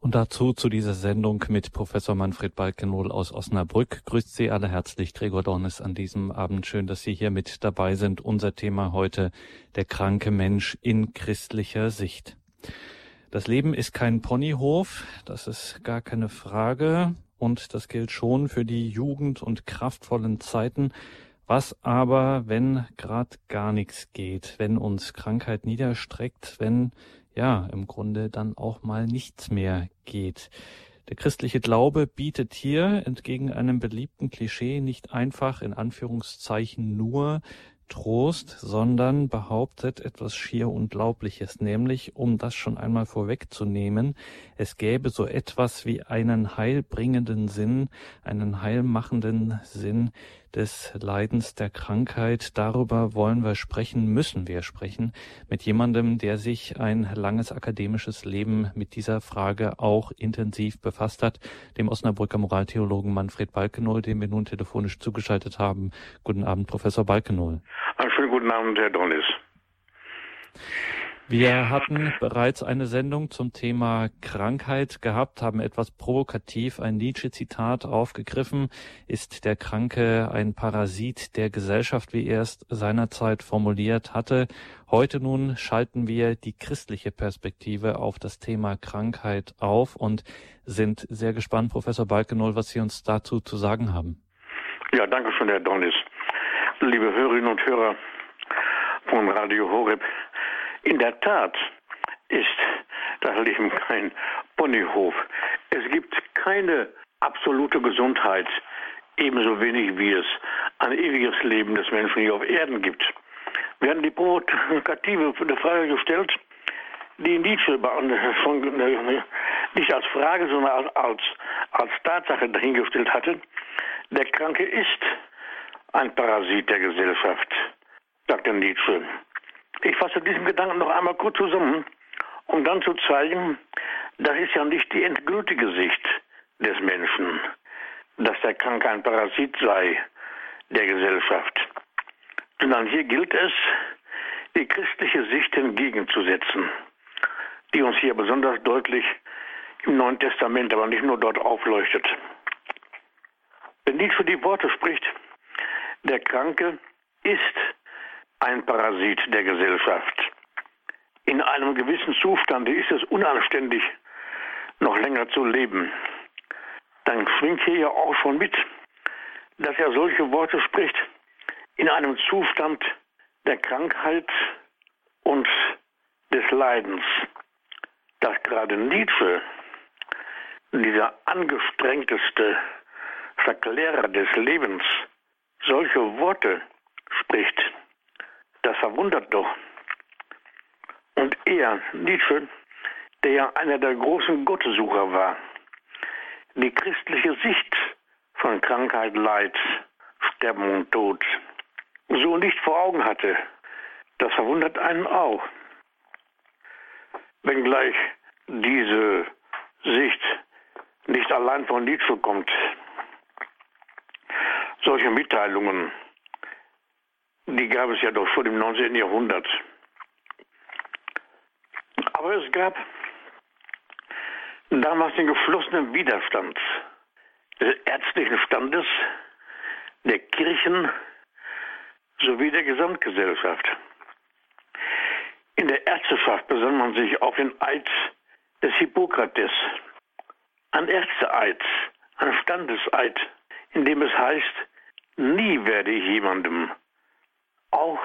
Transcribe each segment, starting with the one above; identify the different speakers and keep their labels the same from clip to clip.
Speaker 1: Und dazu zu dieser Sendung mit Professor Manfred Balkenohl aus Osnabrück. Grüßt Sie alle herzlich, Gregor Dornes, an diesem Abend. Schön, dass Sie hier mit dabei sind. Unser Thema heute, der kranke Mensch in christlicher Sicht. Das Leben ist kein Ponyhof, das ist gar keine Frage. Und das gilt schon für die Jugend und kraftvollen Zeiten. Was aber, wenn grad gar nichts geht, wenn uns Krankheit niederstreckt, wenn ja, im Grunde dann auch mal nichts mehr geht. Der christliche Glaube bietet hier entgegen einem beliebten Klischee nicht einfach in Anführungszeichen nur Trost, sondern behauptet etwas schier Unglaubliches, nämlich, um das schon einmal vorwegzunehmen, es gäbe so etwas wie einen heilbringenden Sinn, einen heilmachenden Sinn des Leidens der Krankheit. Darüber wollen wir sprechen, müssen wir sprechen, mit jemandem, der sich ein langes akademisches Leben mit dieser Frage auch intensiv befasst hat, dem Osnabrücker Moraltheologen Manfred Balkenohl, dem wir nun telefonisch zugeschaltet haben. Guten Abend, Professor Balkenohl.
Speaker 2: Einen schönen guten Abend, Herr Donis.
Speaker 1: Wir hatten bereits eine Sendung zum Thema Krankheit gehabt, haben etwas provokativ ein Nietzsche-Zitat aufgegriffen. Ist der Kranke ein Parasit der Gesellschaft, wie er es seinerzeit formuliert hatte? Heute nun schalten wir die christliche Perspektive auf das Thema Krankheit auf und sind sehr gespannt, Professor Balkenoll, was Sie uns dazu zu sagen haben.
Speaker 2: Ja, danke schön, Herr Donis. Liebe Hörerinnen und Hörer von Radio Horeb, in der Tat ist das Leben kein Ponyhof. Es gibt keine absolute Gesundheit, ebenso wenig wie es ein ewiges Leben des Menschen hier auf Erden gibt. Wir haben die provokative Frage gestellt, die Nietzsche nicht als Frage, sondern als, als Tatsache dahingestellt hatte. Der Kranke ist ein Parasit der Gesellschaft, sagte Nietzsche. Ich fasse diesen Gedanken noch einmal kurz zusammen, um dann zu zeigen, das ist ja nicht die endgültige Sicht des Menschen, dass der Kranke ein Parasit sei der Gesellschaft, sondern hier gilt es, die christliche Sicht entgegenzusetzen, die uns hier besonders deutlich im Neuen Testament, aber nicht nur dort aufleuchtet. Wenn Nietzsche die Worte spricht, der Kranke ist ein Parasit der Gesellschaft. In einem gewissen Zustand ist es unanständig, noch länger zu leben. Dann schwingt hier ja auch schon mit, dass er solche Worte spricht in einem Zustand der Krankheit und des Leidens. Dass gerade Nietzsche, dieser angestrengteste Verklärer des Lebens, solche Worte spricht, das verwundert doch. Und er, Nietzsche, der ja einer der großen Gottessucher war, die christliche Sicht von Krankheit, Leid, Sterben und Tod so nicht vor Augen hatte, das verwundert einen auch. Wenngleich diese Sicht nicht allein von Nietzsche kommt. Solche Mitteilungen die gab es ja doch schon im 19. Jahrhundert. Aber es gab damals den geschlossenen Widerstand des ärztlichen Standes, der Kirchen sowie der Gesamtgesellschaft. In der Ärzteschaft besann man sich auf den Eid des Hippokrates, ein Ärzteeid, ein Standeseid, in dem es heißt, nie werde ich jemandem auch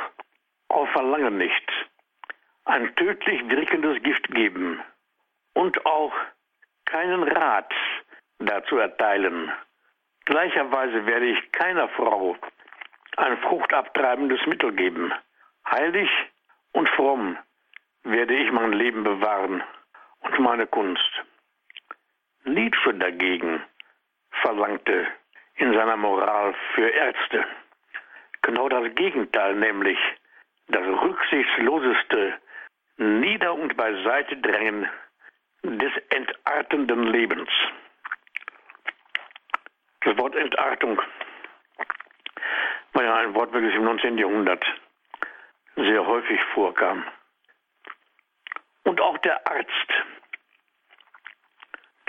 Speaker 2: auf Verlangen nicht ein tödlich wirkendes Gift geben und auch keinen Rat dazu erteilen. Gleicherweise werde ich keiner Frau ein fruchtabtreibendes Mittel geben. Heilig und fromm werde ich mein Leben bewahren und meine Kunst. Nietzsche dagegen verlangte in seiner Moral für Ärzte Genau das Gegenteil, nämlich das rücksichtsloseste Nieder- und Beiseitedrängen des entartenden Lebens. Das Wort Entartung war ja ein Wort, welches im 19. Jahrhundert sehr häufig vorkam. Und auch der Arzt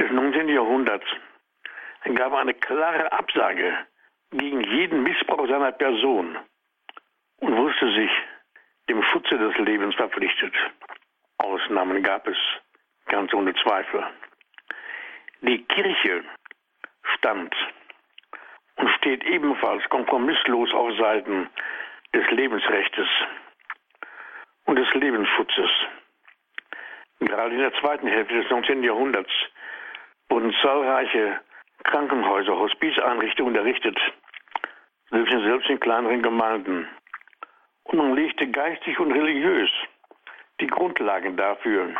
Speaker 2: des 19. Jahrhunderts gab eine klare Absage gegen jeden Missbrauch seiner Person und wusste sich dem Schutze des Lebens verpflichtet. Ausnahmen gab es, ganz ohne Zweifel. Die Kirche stand und steht ebenfalls kompromisslos auf Seiten des Lebensrechtes und des Lebensschutzes. Gerade in der zweiten Hälfte des 19. Jahrhunderts wurden zahlreiche Krankenhäuser, Hospizeinrichtungen errichtet, selbst in kleineren Gemeinden. Und man legte geistig und religiös die Grundlagen dafür,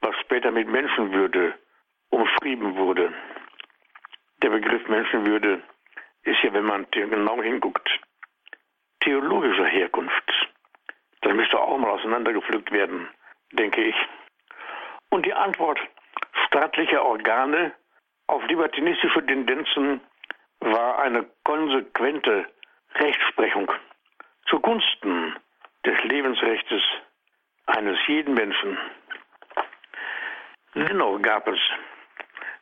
Speaker 2: was später mit Menschenwürde umschrieben wurde. Der Begriff Menschenwürde ist ja, wenn man genau hinguckt, theologischer Herkunft. Das müsste auch mal auseinandergepflückt werden, denke ich. Und die Antwort staatlicher Organe auf libertinistische Tendenzen war eine konsequente Rechtsprechung zugunsten des Lebensrechts eines jeden Menschen. Dennoch gab es,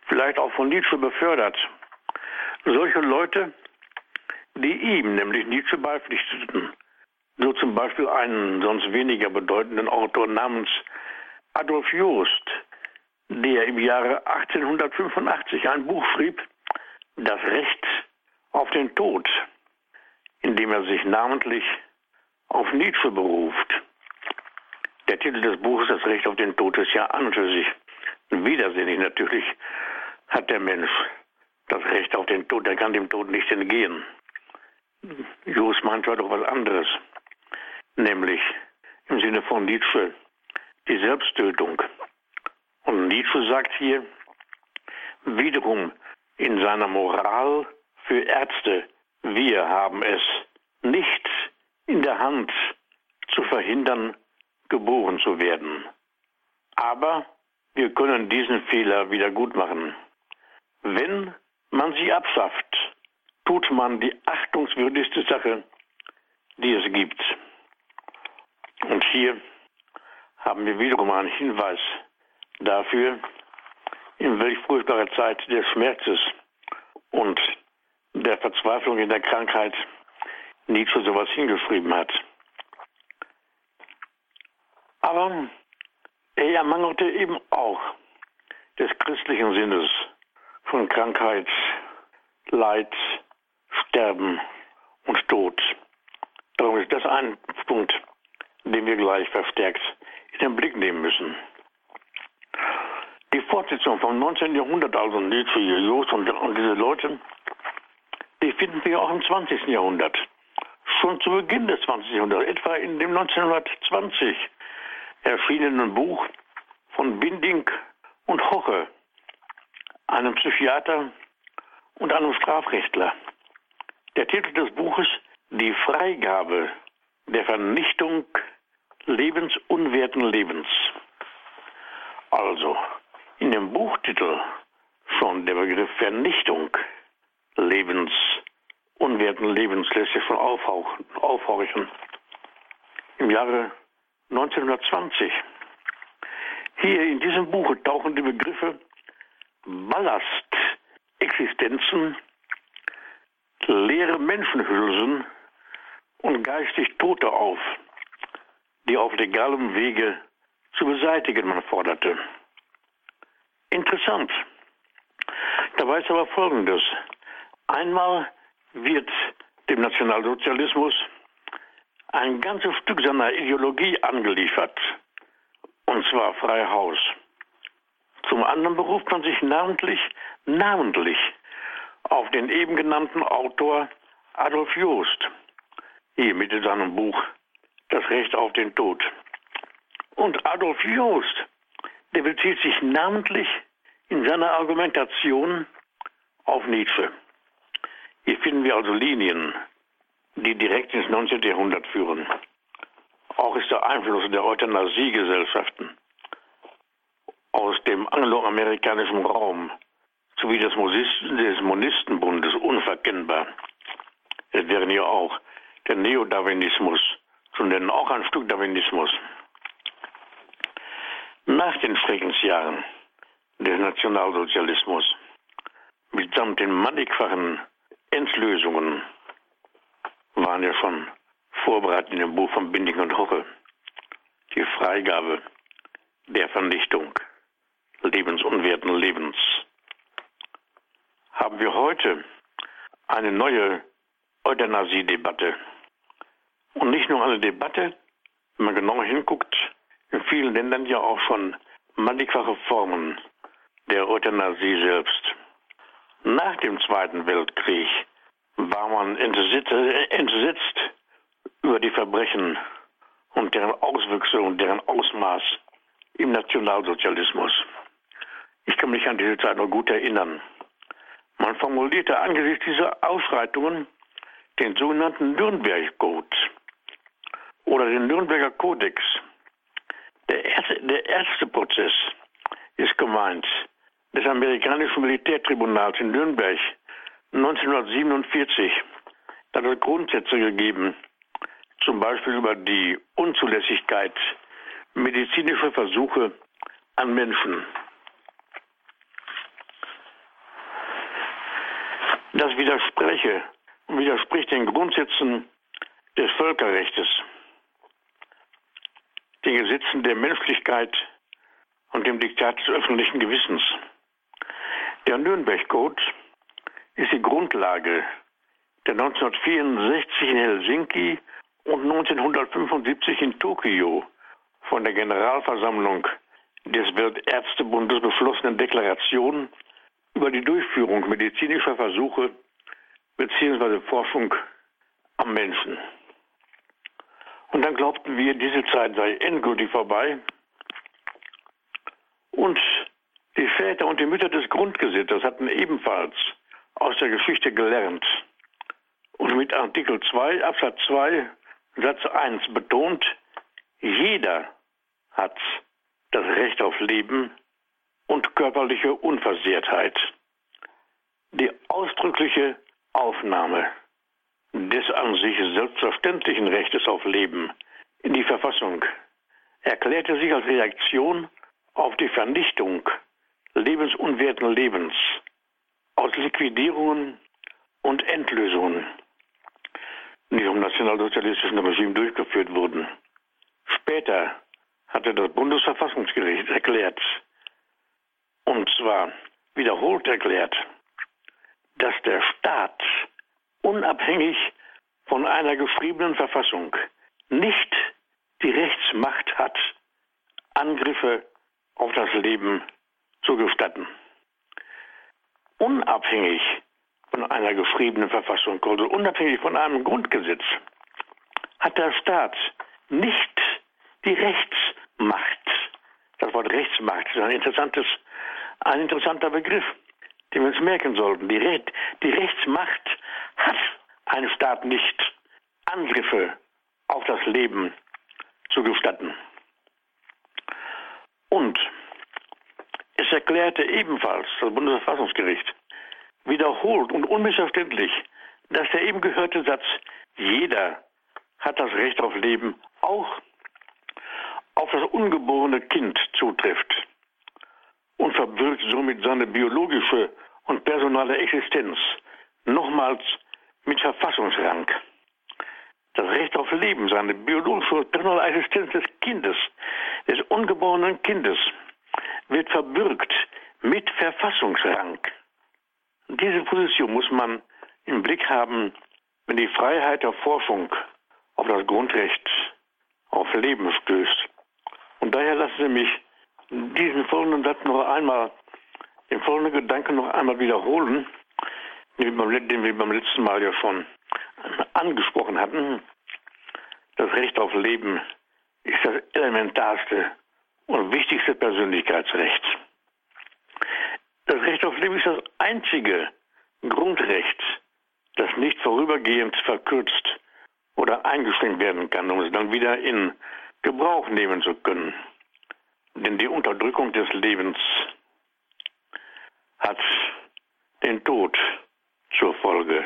Speaker 2: vielleicht auch von Nietzsche befördert, solche Leute, die ihm, nämlich Nietzsche, beipflichteten. So zum Beispiel einen sonst weniger bedeutenden Autor namens Adolf Joost, der im Jahre 1885 ein Buch schrieb, Das Recht auf den Tod, in dem er sich namentlich auf Nietzsche beruft. Der Titel des Buches, Das Recht auf den Tod, ist ja an und für sich widersinnig. Natürlich hat der Mensch das Recht auf den Tod, er kann dem Tod nicht entgehen. Jus meint doch was anderes, nämlich im Sinne von Nietzsche die Selbsttötung. Und Nietzsche sagt hier wiederum in seiner Moral für Ärzte, wir haben es nicht in der Hand zu verhindern, geboren zu werden. Aber wir können diesen Fehler wieder gut machen. Wenn man sie abschafft, tut man die achtungswürdigste Sache, die es gibt. Und hier haben wir wiederum einen Hinweis dafür, in welch furchtbarer Zeit des Schmerzes und der Verzweiflung in der Krankheit Nietzsche sowas hingeschrieben hat. Aber er ermangelte eben auch des christlichen Sinnes von Krankheit, Leid, Sterben und Tod. Darum ist das ein Punkt, den wir gleich verstärkt in den Blick nehmen müssen. Die Fortsetzung vom 19. Jahrhundert, also Nietzsche, Jost und, diese Leute, die finden wir auch im 20. Jahrhundert. Schon zu Beginn des 20. Jahrhunderts, etwa in dem 1920 erschienenen Buch von Binding und Hoche, einem Psychiater und einem Strafrechtler. Der Titel des Buches Die Freigabe der Vernichtung lebensunwerten Lebens. Also, in dem Buchtitel schon der Begriff Vernichtung Lebens lässt sich schon aufhorchen. Im Jahre 1920. Hier in diesem Buche tauchen die Begriffe Ballastexistenzen, leere Menschenhülsen und geistig Tote auf, die auf legalem Wege zu beseitigen man forderte. Interessant. Dabei ist aber Folgendes. Einmal wird dem Nationalsozialismus ein ganzes Stück seiner Ideologie angeliefert, und zwar frei Haus. Zum anderen beruft man sich namentlich, namentlich auf den eben genannten Autor Adolf Joost, hier mit seinem Buch Das Recht auf den Tod. Und Adolf Joost, der bezieht sich namentlich in seiner Argumentation auf Nietzsche. Hier finden wir also Linien, die direkt ins 19. Jahrhundert führen. Auch ist der Einfluss der Euthanasiegesellschaften aus dem angloamerikanischen Raum sowie des, des Monistenbundes unverkennbar. Es wären ja auch der Neodarwinismus zu nennen, auch ein Stück Darwinismus. Nach den Schreckensjahren des Nationalsozialismus mitsamt den mannigfachen Endlösungen waren ja schon vorbereitet in dem Buch von Binding und Hoche. Die Freigabe der Vernichtung lebensunwerten Lebens. Haben wir heute eine neue Euthanasie-Debatte. Und nicht nur eine Debatte, wenn man genauer hinguckt, in vielen Ländern ja auch schon mannigfache Formen der Euthanasie selbst. Nach dem Zweiten Weltkrieg war man entsetzt über die Verbrechen und deren Auswüchse und deren Ausmaß im Nationalsozialismus. Ich kann mich an diese Zeit noch gut erinnern. Man formulierte angesichts dieser Ausschreitungen den sogenannten Nürnberg-Code oder den Nürnberger Kodex. Der erste, der erste Prozess ist gemeint des amerikanischen Militärtribunals in Nürnberg 1947. Da hat es Grundsätze gegeben, zum Beispiel über die Unzulässigkeit medizinischer Versuche an Menschen. Das widerspreche widerspricht den Grundsätzen des Völkerrechts, den Gesetzen der Menschlichkeit und dem Diktat des öffentlichen Gewissens. Der Nürnberg-Code ist die Grundlage der 1964 in Helsinki und 1975 in Tokio von der Generalversammlung des Weltärztebundes beschlossenen Deklaration über die Durchführung medizinischer Versuche bzw. Forschung am Menschen. Und dann glaubten wir, diese Zeit sei endgültig vorbei und die Väter und die Mütter des Grundgesetzes hatten ebenfalls aus der Geschichte gelernt und mit Artikel 2 Absatz 2 Satz 1 betont, jeder hat das Recht auf Leben und körperliche Unversehrtheit. Die ausdrückliche Aufnahme des an sich selbstverständlichen Rechtes auf Leben in die Verfassung erklärte sich als Reaktion auf die Vernichtung lebensunwerten Lebens aus Liquidierungen und Endlösungen, die vom nationalsozialistischen Regime durchgeführt wurden. Später hatte das Bundesverfassungsgericht erklärt, und zwar wiederholt erklärt, dass der Staat unabhängig von einer geschriebenen Verfassung nicht die Rechtsmacht hat, Angriffe auf das Leben zu gestatten. Unabhängig von einer geschriebenen Verfassung, also unabhängig von einem Grundgesetz, hat der Staat nicht die Rechtsmacht. Das Wort Rechtsmacht ist ein, interessantes, ein interessanter Begriff, den wir uns merken sollten. Die, Re die Rechtsmacht hat ein Staat nicht, Angriffe auf das Leben zu gestatten. Und es erklärte ebenfalls das Bundesverfassungsgericht wiederholt und unmissverständlich, dass der eben gehörte Satz, jeder hat das Recht auf Leben, auch auf das ungeborene Kind zutrifft und verbirgt somit seine biologische und personale Existenz nochmals mit Verfassungsrang. Das Recht auf Leben, seine biologische und personale Existenz des Kindes, des ungeborenen Kindes, wird verbürgt mit Verfassungsrang. Diese Position muss man im Blick haben, wenn die Freiheit der Forschung auf das Grundrecht auf Leben stößt. Und daher lassen Sie mich diesen folgenden Satz noch einmal, den folgenden Gedanken noch einmal wiederholen, den wir beim letzten Mal ja schon angesprochen hatten. Das Recht auf Leben ist das elementarste und wichtigste Persönlichkeitsrecht. Das Recht auf Leben ist das einzige Grundrecht, das nicht vorübergehend verkürzt oder eingeschränkt werden kann, um es dann wieder in Gebrauch nehmen zu können. Denn die Unterdrückung des Lebens hat den Tod zur Folge.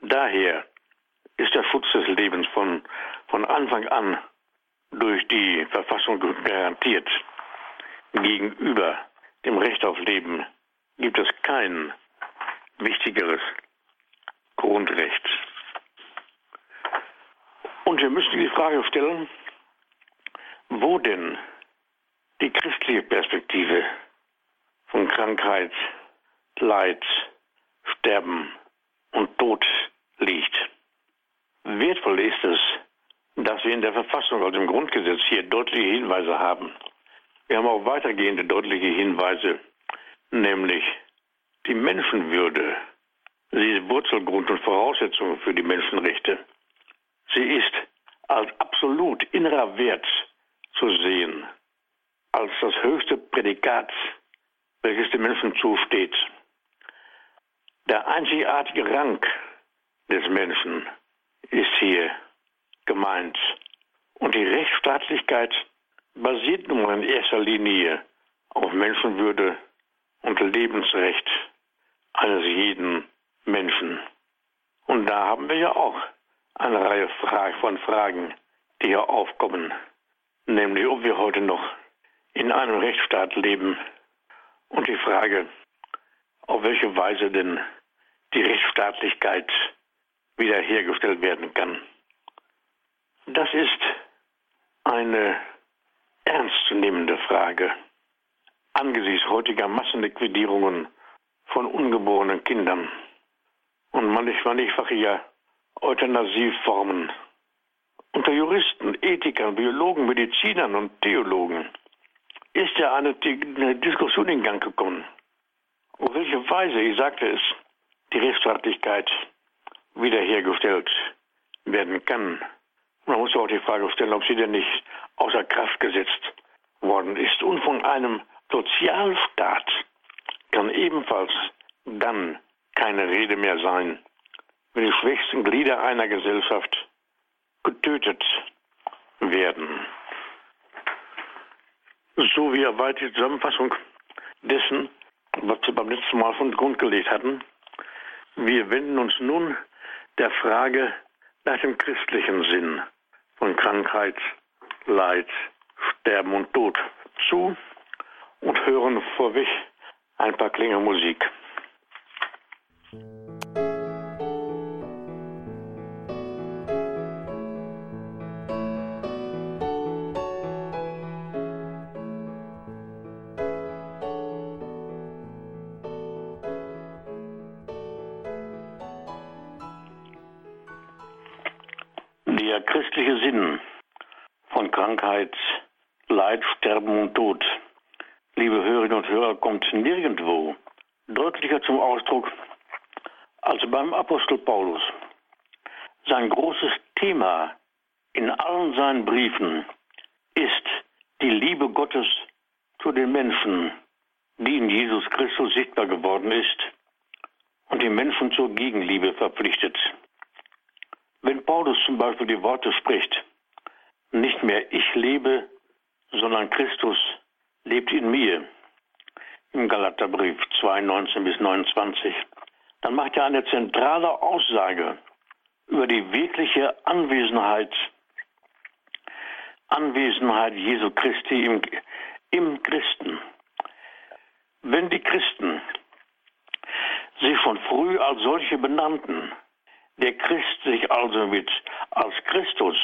Speaker 2: Daher ist der Schutz des Lebens von, von Anfang an durch die Verfassung garantiert gegenüber dem Recht auf Leben, gibt es kein wichtigeres Grundrecht. Und wir müssen die Frage stellen, wo denn die christliche Perspektive von Krankheit, Leid, Sterben und Tod liegt. Wertvoll ist es, dass wir in der Verfassung, also im Grundgesetz, hier deutliche Hinweise haben. Wir haben auch weitergehende deutliche Hinweise, nämlich die Menschenwürde. Sie ist Wurzelgrund und Voraussetzung für die Menschenrechte. Sie ist als absolut innerer Wert zu sehen, als das höchste Prädikat, welches dem Menschen zusteht. Der einzigartige Rang des Menschen ist hier gemeint. Und die Rechtsstaatlichkeit basiert nun in erster Linie auf Menschenwürde und Lebensrecht eines jeden Menschen. Und da haben wir ja auch eine Reihe von Fragen, die hier aufkommen, nämlich ob wir heute noch in einem Rechtsstaat leben und die Frage, auf welche Weise denn die Rechtsstaatlichkeit wiederhergestellt werden kann. Das ist eine ernstzunehmende Frage angesichts heutiger Massenliquidierungen von ungeborenen Kindern und mannigfacher Euthanasieformen. Unter Juristen, Ethikern, Biologen, Medizinern und Theologen ist ja eine Diskussion in Gang gekommen. Auf welche Weise, ich sagte es, die Rechtsstaatlichkeit wiederhergestellt werden kann. Man muss auch die Frage stellen, ob sie denn nicht außer Kraft gesetzt worden ist. Und von einem Sozialstaat kann ebenfalls dann keine Rede mehr sein, wenn die schwächsten Glieder einer Gesellschaft getötet werden. So wie erweiterte Zusammenfassung dessen, was wir beim letzten Mal von Grund gelegt hatten. Wir wenden uns nun der Frage nach dem christlichen Sinn von Krankheit, Leid, Sterben und Tod zu und hören vorweg ein paar Klänge Musik. Eine zentrale Aussage über die wirkliche Anwesenheit, Anwesenheit Jesu Christi im, im Christen. Wenn die Christen sich von früh als solche benannten, der Christ sich also mit als Christus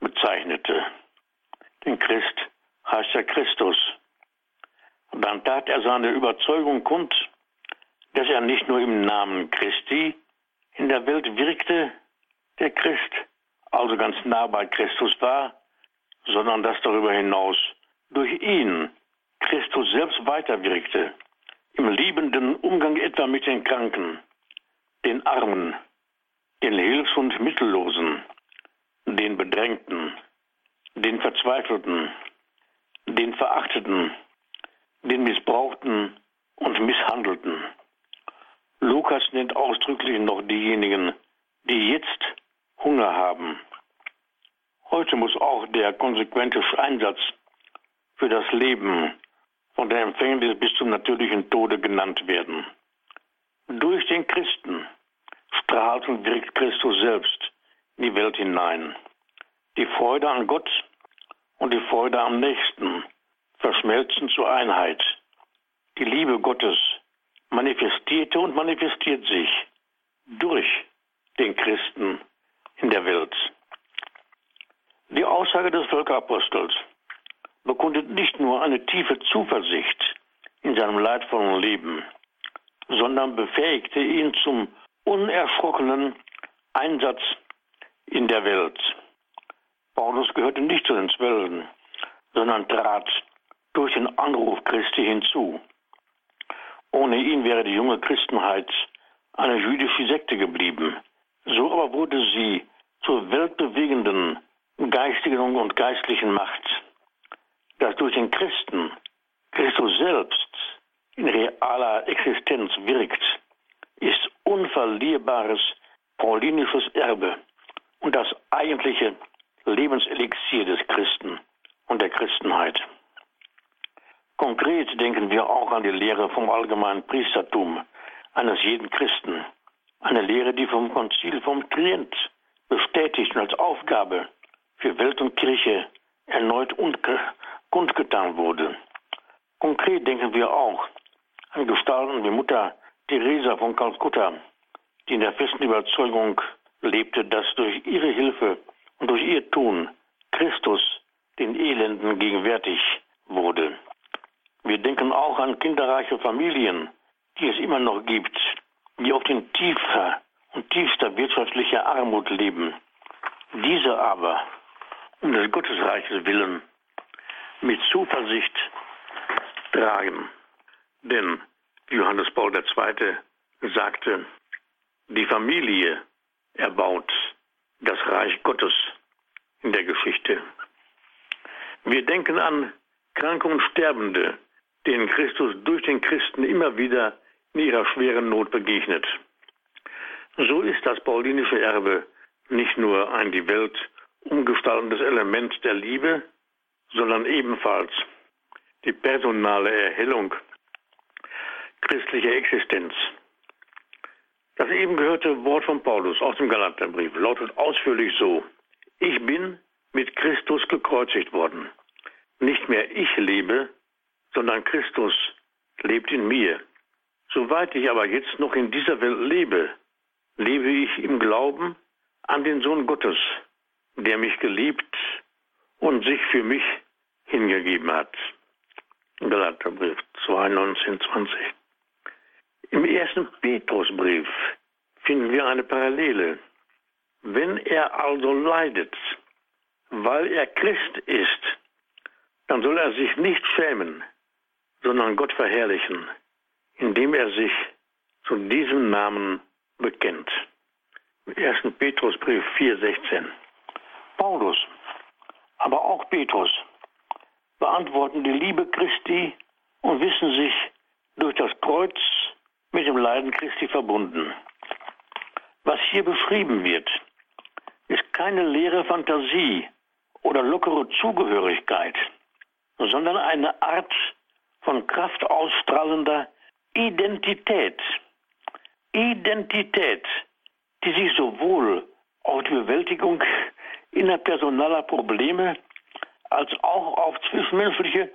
Speaker 2: bezeichnete. Denn Christ heißt ja Christus. Dann tat er seine Überzeugung kund, er nicht nur im Namen Christi in der Welt wirkte, der Christ also ganz nah bei Christus war, sondern dass darüber hinaus durch ihn Christus selbst weiterwirkte, im liebenden Umgang etwa mit den Kranken, den Armen, den Hilfs- und Mittellosen, den Bedrängten, den Verzweifelten, den Verachteten, den Missbrauchten und Misshandelten. Lukas nennt ausdrücklich noch diejenigen, die jetzt Hunger haben. Heute muss auch der konsequente Einsatz für das Leben von der Empfängnis bis zum natürlichen Tode genannt werden. Durch den Christen strahlt und wirkt Christus selbst in die Welt hinein. Die Freude an Gott und die Freude am Nächsten verschmelzen zur Einheit. die Liebe Gottes manifestierte und manifestiert sich durch den Christen in der Welt. Die Aussage des Völkerapostels bekundet nicht nur eine tiefe Zuversicht in seinem leidvollen Leben, sondern befähigte ihn zum unerschrockenen Einsatz in der Welt. Paulus gehörte nicht zu den Zwölfen, sondern trat durch den Anruf Christi hinzu. Ohne ihn wäre die junge Christenheit eine jüdische Sekte geblieben. So aber wurde sie zur weltbewegenden geistigen und geistlichen Macht. Dass durch den Christen Christus selbst in realer Existenz wirkt, ist unverlierbares paulinisches Erbe und das eigentliche Lebenselixier des Christen und der Christenheit. Konkret denken wir auch an die Lehre vom allgemeinen Priestertum eines jeden Christen. Eine Lehre, die vom Konzil vom Trient bestätigt und als Aufgabe für Welt und Kirche erneut kundgetan wurde. Konkret denken wir auch an Gestalten wie Mutter Teresa von Calcutta, die in der festen Überzeugung lebte, dass durch ihre Hilfe und durch ihr Tun Christus den Elenden gegenwärtig wurde. Wir denken auch an kinderreiche Familien, die es immer noch gibt, die oft in tiefer und tiefster wirtschaftlicher Armut leben. Diese aber, um des Gottesreiches willen, mit Zuversicht tragen. Denn, Johannes Paul II. sagte, die Familie erbaut das Reich Gottes in der Geschichte. Wir denken an Kranke und Sterbende, denen Christus durch den Christen immer wieder in ihrer schweren Not begegnet. So ist das paulinische Erbe nicht nur ein die Welt umgestaltendes Element der Liebe, sondern ebenfalls die personale Erhellung christlicher Existenz. Das eben gehörte Wort von Paulus aus dem Galaterbrief lautet ausführlich so, ich bin mit Christus gekreuzigt worden. Nicht mehr ich lebe, sondern Christus lebt in mir. Soweit ich aber jetzt noch in dieser Welt lebe, lebe ich im Glauben an den Sohn Gottes, der mich geliebt und sich für mich hingegeben hat. Galaterbrief 2, 19, 20. Im ersten Petrusbrief finden wir eine Parallele. Wenn er also leidet, weil er Christ ist, dann soll er sich nicht schämen, sondern Gott verherrlichen, indem er sich zu diesem Namen bekennt. Im 1. Petrusbrief 4,16. Paulus, aber auch Petrus beantworten die Liebe Christi und wissen sich durch das Kreuz mit dem Leiden Christi verbunden. Was hier beschrieben wird, ist keine leere Fantasie oder lockere Zugehörigkeit, sondern eine Art von Kraft ausstrahlender Identität. Identität, die sich sowohl auf die Bewältigung innerpersonaler Probleme als auch auf zwischenmenschliche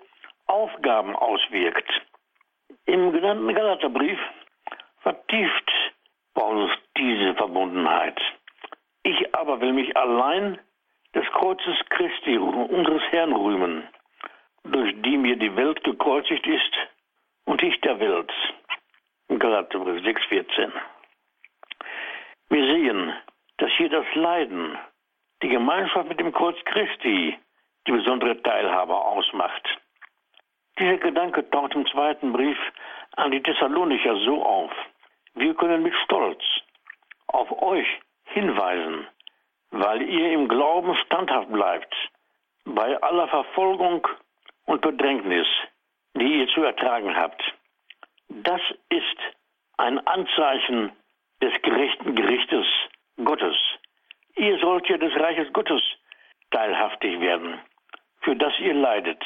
Speaker 2: Aufgaben auswirkt. Im genannten Galaterbrief vertieft Paulus diese Verbundenheit. Ich aber will mich allein des Kreuzes Christi, unseres Herrn, rühmen durch die mir die Welt gekreuzigt ist und ich der Welt. Galaterbrief 6,14. Wir sehen, dass hier das Leiden, die Gemeinschaft mit dem Kreuz Christi, die besondere Teilhabe ausmacht. Dieser Gedanke taucht im zweiten Brief an die Thessalonicher so auf. Wir können mit Stolz auf euch hinweisen, weil ihr im Glauben standhaft bleibt, bei aller Verfolgung und Bedrängnis, die ihr zu ertragen habt. Das ist ein Anzeichen des gerechten Gerichtes Gottes. Ihr sollt ja des Reiches Gottes teilhaftig werden, für das ihr leidet.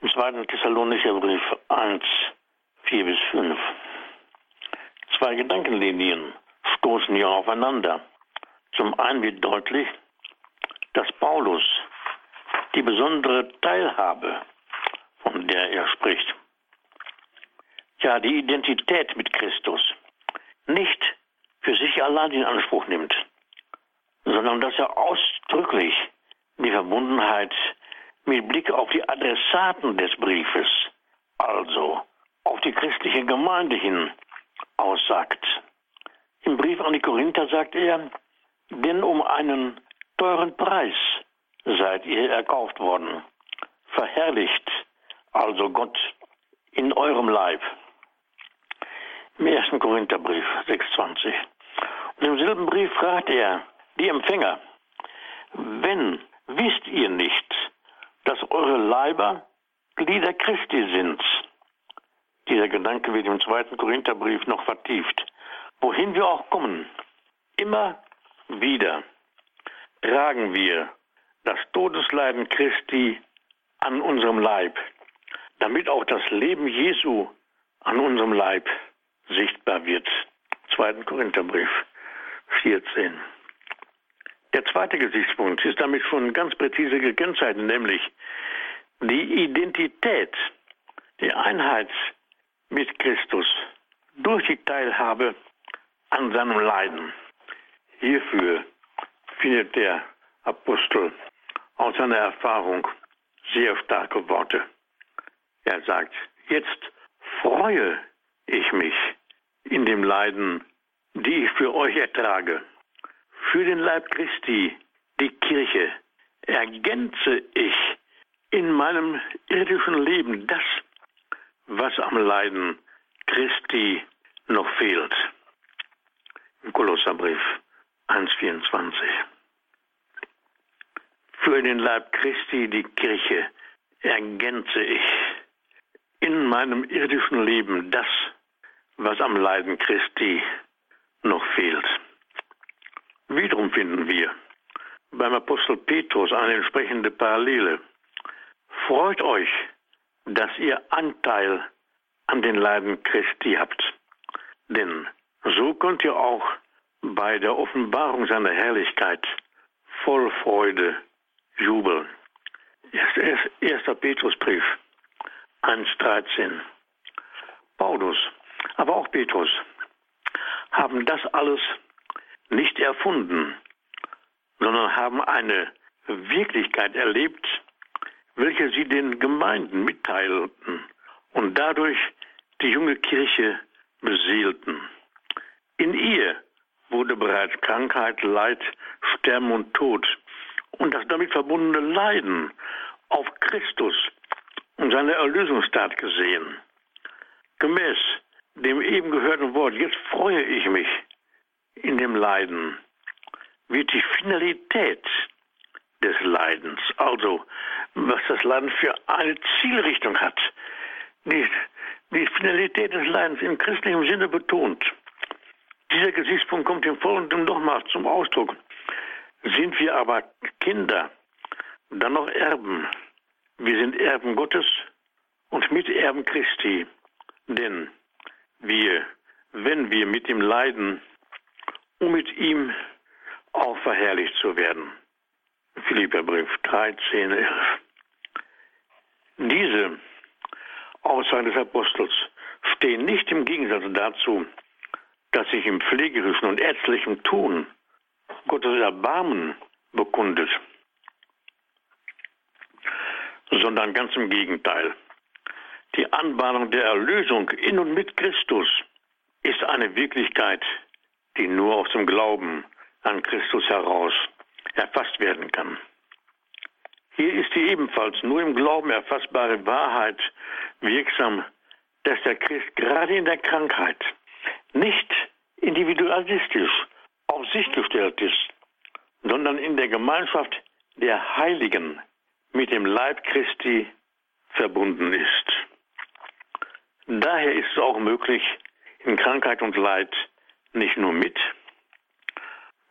Speaker 2: Im zweiten Thessalonischer Brief 1, 4 bis 5. Zwei Gedankenlinien stoßen hier aufeinander. Zum einen wird deutlich, dass Paulus die besondere Teilhabe, von der er spricht, ja die Identität mit Christus nicht für sich allein in Anspruch nimmt, sondern dass er ausdrücklich die Verbundenheit mit Blick auf die Adressaten des Briefes, also auf die christliche Gemeinde hin, aussagt. Im Brief an die Korinther sagt er, denn um einen teuren Preis seid ihr erkauft worden. Verherrlicht also Gott in eurem Leib. Im ersten Korintherbrief 6,20. Und im selben Brief fragt er die Empfänger, wenn wisst ihr nicht, dass eure Leiber Glieder Christi sind? Dieser Gedanke wird im zweiten Korintherbrief noch vertieft. Wohin wir auch kommen, immer wieder tragen wir das Todesleiden Christi an unserem Leib, damit auch das Leben Jesu an unserem Leib sichtbar wird. 2. Korintherbrief 14. Der zweite Gesichtspunkt ist damit schon ganz präzise gekennzeichnet, nämlich die Identität, die Einheit mit Christus durch die Teilhabe an seinem Leiden. Hierfür findet der Apostel aus seiner Erfahrung sehr starke Worte. Er sagt, jetzt freue ich mich in dem Leiden, die ich für euch ertrage. Für den Leib Christi, die Kirche, ergänze ich in meinem irdischen Leben das, was am Leiden Christi noch fehlt. Im Kolosserbrief 1,24 für den Leib Christi, die Kirche, ergänze ich in meinem irdischen Leben das, was am Leiden Christi noch fehlt. Wiederum finden wir beim Apostel Petrus eine entsprechende Parallele. Freut euch, dass ihr Anteil an den Leiden Christi habt, denn so könnt ihr auch bei der Offenbarung seiner Herrlichkeit voll Freude jubeln. Erster Petrusbrief 1,13. Paulus, aber auch Petrus haben das alles nicht erfunden, sondern haben eine Wirklichkeit erlebt, welche sie den Gemeinden mitteilten und dadurch die junge Kirche beseelten. In ihr wurde bereits Krankheit, Leid, Sterben und Tod und das damit verbundene Leiden auf Christus und seine Erlösungstat gesehen. Gemäß dem eben gehörten Wort, jetzt freue ich mich in dem Leiden, wird die Finalität des Leidens, also was das Leiden für eine Zielrichtung hat, die, die Finalität des Leidens im christlichen Sinne betont. Dieser Gesichtspunkt kommt im Folgenden nochmals zum Ausdruck. Sind wir aber Kinder, dann noch Erben. Wir sind Erben Gottes und Miterben Christi. Denn wir, wenn wir mit ihm leiden, um mit ihm auch verherrlicht zu werden. Philipperbrief 13, 11. Diese Aussagen des Apostels stehen nicht im Gegensatz dazu, dass sich im pflegerischen und ärztlichen Tun Gottes Erbarmen bekundet, sondern ganz im Gegenteil. Die Anbahnung der Erlösung in und mit Christus ist eine Wirklichkeit, die nur aus dem Glauben an Christus heraus erfasst werden kann. Hier ist die ebenfalls nur im Glauben erfassbare Wahrheit wirksam, dass der Christ gerade in der Krankheit nicht individualistisch auf sich gestellt ist, sondern in der Gemeinschaft der Heiligen mit dem Leib Christi verbunden ist. Daher ist es auch möglich, in Krankheit und Leid nicht nur mit,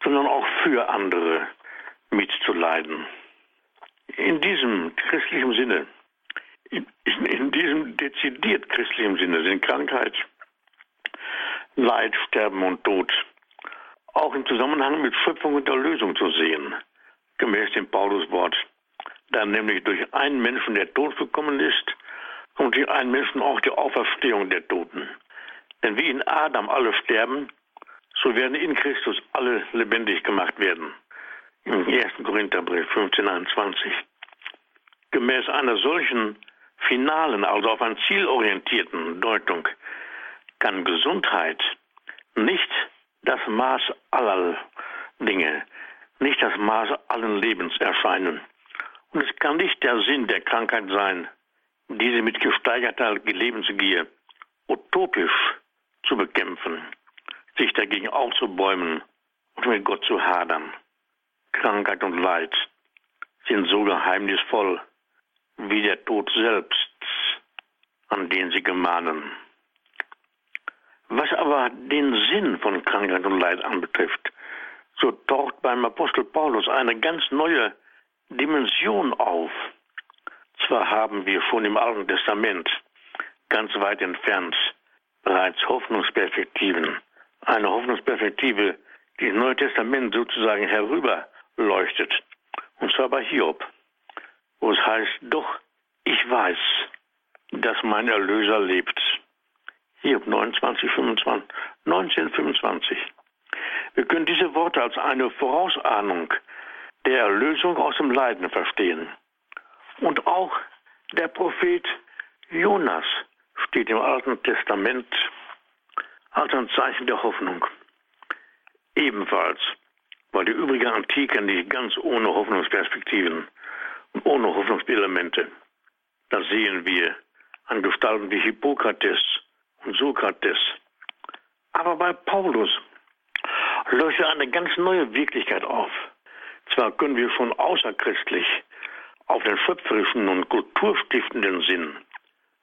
Speaker 2: sondern auch für andere mitzuleiden. In diesem christlichen Sinne, in, in diesem dezidiert christlichen Sinne sind Krankheit, Leid, Sterben und Tod auch im Zusammenhang mit Schöpfung und Erlösung zu sehen, gemäß dem Pauluswort. Da nämlich durch einen Menschen der Tod gekommen ist und durch einen Menschen auch die Auferstehung der Toten. Denn wie in Adam alle sterben, so werden in Christus alle lebendig gemacht werden. Im 1. Korintherbrief 1521. Gemäß einer solchen finalen, also auf ein Ziel orientierten Deutung, kann Gesundheit nicht das Maß aller Dinge, nicht das Maß allen Lebens erscheinen. Und es kann nicht der Sinn der Krankheit sein, diese mit gesteigerter Lebensgier utopisch zu bekämpfen, sich dagegen aufzubäumen und mit Gott zu hadern. Krankheit und Leid sind so geheimnisvoll wie der Tod selbst, an den sie gemahnen. Was aber den Sinn von Krankheit und Leid anbetrifft, so taucht beim Apostel Paulus eine ganz neue Dimension auf. Zwar haben wir schon im Alten Testament ganz weit entfernt bereits Hoffnungsperspektiven, eine Hoffnungsperspektive, die das Neue Testament sozusagen herüberleuchtet, und zwar bei Hiob, wo es heißt, doch ich weiß, dass mein Erlöser lebt. Hiob 29, 25, 19, 25. Wir können diese Worte als eine Vorausahnung der Erlösung aus dem Leiden verstehen. Und auch der Prophet Jonas steht im Alten Testament als ein Zeichen der Hoffnung. Ebenfalls war die übrige Antike nicht ganz ohne Hoffnungsperspektiven und ohne Hoffnungselemente. Da sehen wir an Gestalten wie Hippokrates und Sokrates. Aber bei Paulus leuchtet eine ganz neue Wirklichkeit auf. Zwar können wir schon außerchristlich auf den schöpferischen und kulturstiftenden Sinn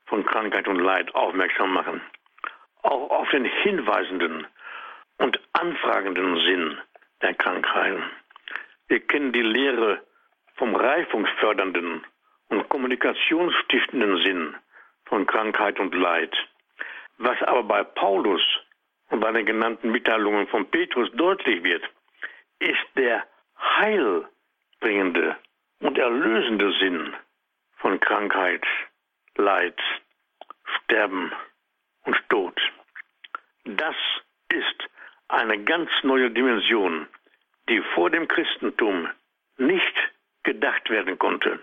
Speaker 2: von Krankheit und Leid aufmerksam machen, auch auf den hinweisenden und anfragenden Sinn der Krankheiten. Wir kennen die Lehre vom reifungsfördernden und kommunikationsstiftenden Sinn von Krankheit und Leid. Was aber bei Paulus und bei den genannten Mitteilungen von Petrus deutlich wird, ist der heilbringende und erlösende Sinn von Krankheit, Leid, Sterben und Tod. Das ist eine ganz neue Dimension, die vor dem Christentum nicht gedacht werden konnte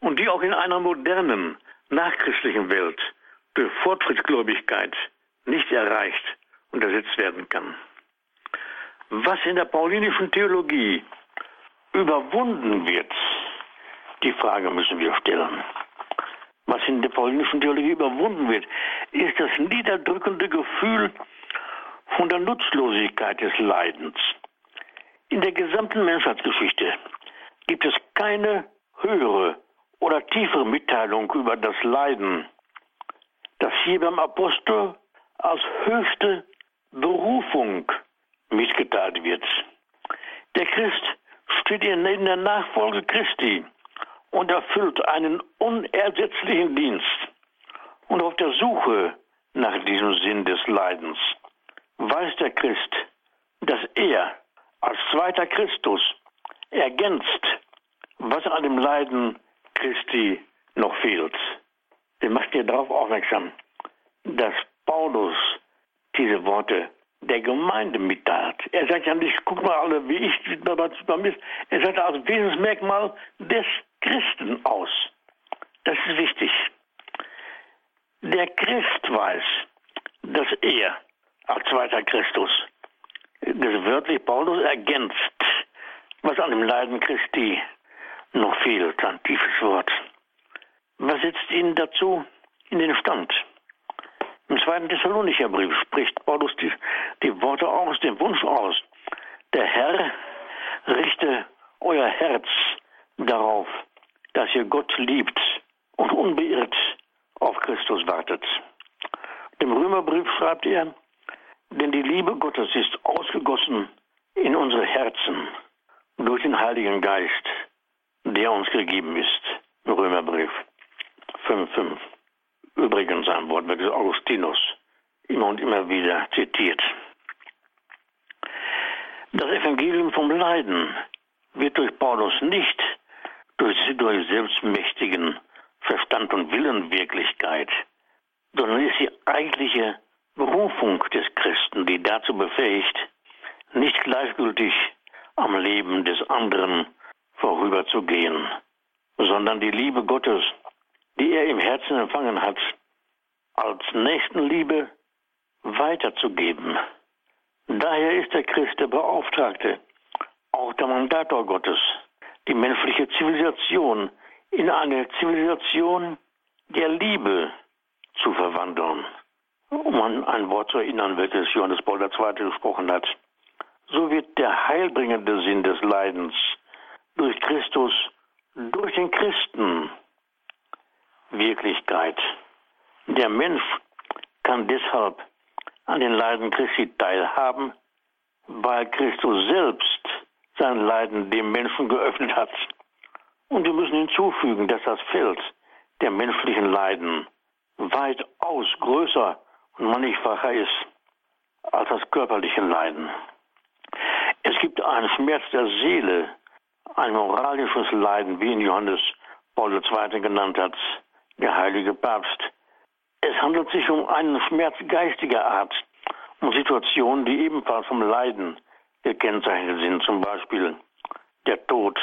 Speaker 2: und die auch in einer modernen, nachchristlichen Welt durch nicht erreicht und ersetzt werden kann. Was in der paulinischen Theologie überwunden wird, die Frage müssen wir stellen. Was in der paulinischen Theologie überwunden wird, ist das niederdrückende Gefühl von der Nutzlosigkeit des Leidens. In der gesamten Menschheitsgeschichte gibt es keine höhere oder tiefere Mitteilung über das Leiden, das hier beim Apostel als höchste Berufung mitgeteilt wird. Der Christ steht in der Nachfolge Christi und erfüllt einen unersetzlichen Dienst. Und auf der Suche nach diesem Sinn des Leidens weiß der Christ, dass er als zweiter Christus ergänzt, was an dem Leiden Christi noch fehlt. Wir machen hier darauf aufmerksam, dass Paulus diese Worte der Gemeinde mitteilt. Er sagt ja nicht, guck mal alle, wie ich beim ist. Er sagt als Wesensmerkmal des Christen aus. Das ist wichtig. Der Christ weiß, dass er als zweiter Christus, das wörtlich Paulus ergänzt, was an dem Leiden Christi noch fehlt, ein tiefes Wort. Was setzt ihn dazu in den Stand? Im zweiten Thessalonicher Brief spricht Paulus die, die Worte aus, den Wunsch aus. Der Herr richte euer Herz darauf, dass ihr Gott liebt und unbeirrt auf Christus wartet. Im Römerbrief schreibt er, denn die Liebe Gottes ist ausgegossen in unsere Herzen durch den Heiligen Geist, der uns gegeben ist. Römerbrief 5,5. Übrigens ein Wort wird Augustinus immer und immer wieder zitiert. Das Evangelium vom Leiden wird durch Paulus nicht durch, durch selbstmächtigen Verstand und Willenwirklichkeit, sondern ist die eigentliche Berufung des Christen, die dazu befähigt, nicht gleichgültig am Leben des anderen vorüberzugehen, sondern die Liebe Gottes, die er im Herzen empfangen hat, als Nächstenliebe weiterzugeben. Daher ist der Christ der Beauftragte, auch der Mandator Gottes, die menschliche Zivilisation in eine Zivilisation der Liebe zu verwandeln. Um an ein Wort zu erinnern, welches Johannes Paul II. gesprochen hat. So wird der heilbringende Sinn des Leidens durch Christus, durch den Christen Wirklichkeit. Der Mensch kann deshalb an den Leiden Christi teilhaben, weil Christus selbst sein Leiden dem Menschen geöffnet hat. Und wir müssen hinzufügen, dass das Feld der menschlichen Leiden weitaus größer und mannigfacher ist als das körperliche Leiden. Es gibt einen Schmerz der Seele, ein moralisches Leiden, wie ihn Johannes Paul II. genannt hat, der heilige Papst. Es handelt sich um einen Schmerz geistiger Art, um Situationen, die ebenfalls vom Leiden gekennzeichnet sind, zum Beispiel der Tod